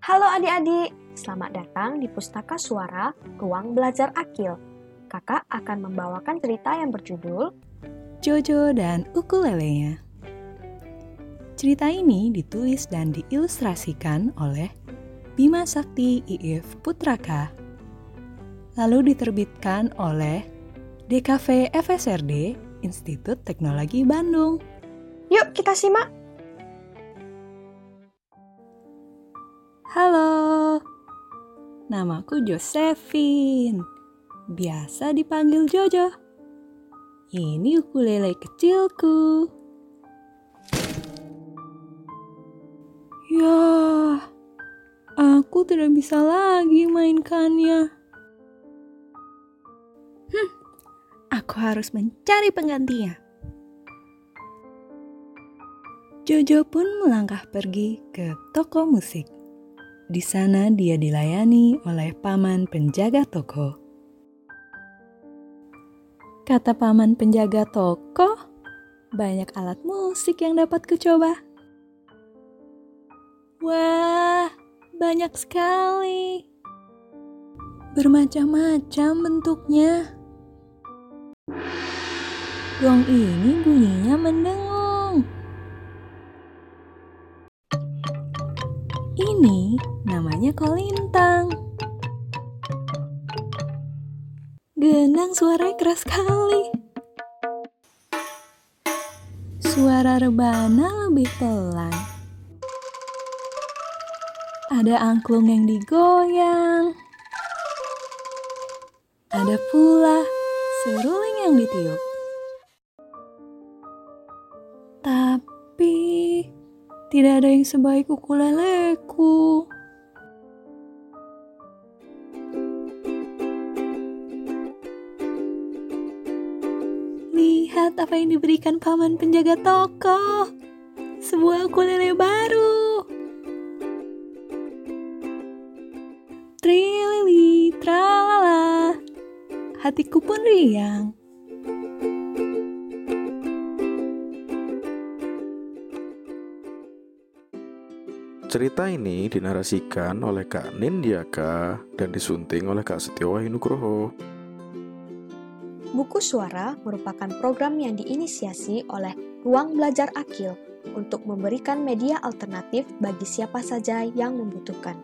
Halo adik-adik, selamat datang di Pustaka Suara Ruang Belajar Akil. Kakak akan membawakan cerita yang berjudul Jojo dan Ukulelenya. Cerita ini ditulis dan diilustrasikan oleh Bima Sakti IF Putraka. Lalu diterbitkan oleh DKV FSRD Institut Teknologi Bandung. Yuk kita simak. Halo, namaku Josephine. Biasa dipanggil Jojo. Ini ukulele kecilku. Ya, aku tidak bisa lagi mainkannya. Hmm, aku harus mencari penggantinya. Jojo pun melangkah pergi ke toko musik. Di sana dia dilayani oleh paman penjaga toko. Kata paman penjaga toko, banyak alat musik yang dapat kucoba. Wah, banyak sekali. Bermacam-macam bentuknya. Gong ini bunyinya mendengung. Ini namanya kolintang. Genang suaranya keras sekali. Suara rebana lebih pelan. Ada angklung yang digoyang. Ada pula seruling yang ditiup. Tapi tidak ada yang sebaik ukuleleku. Lihat apa yang diberikan paman penjaga toko. Sebuah ukulele baru. Trilili, tralala. Hatiku pun riang. Cerita ini dinarasikan oleh Kak Nindiaka dan disunting oleh Kak Setiawa Nugroho. Buku Suara merupakan program yang diinisiasi oleh Ruang Belajar Akil untuk memberikan media alternatif bagi siapa saja yang membutuhkan.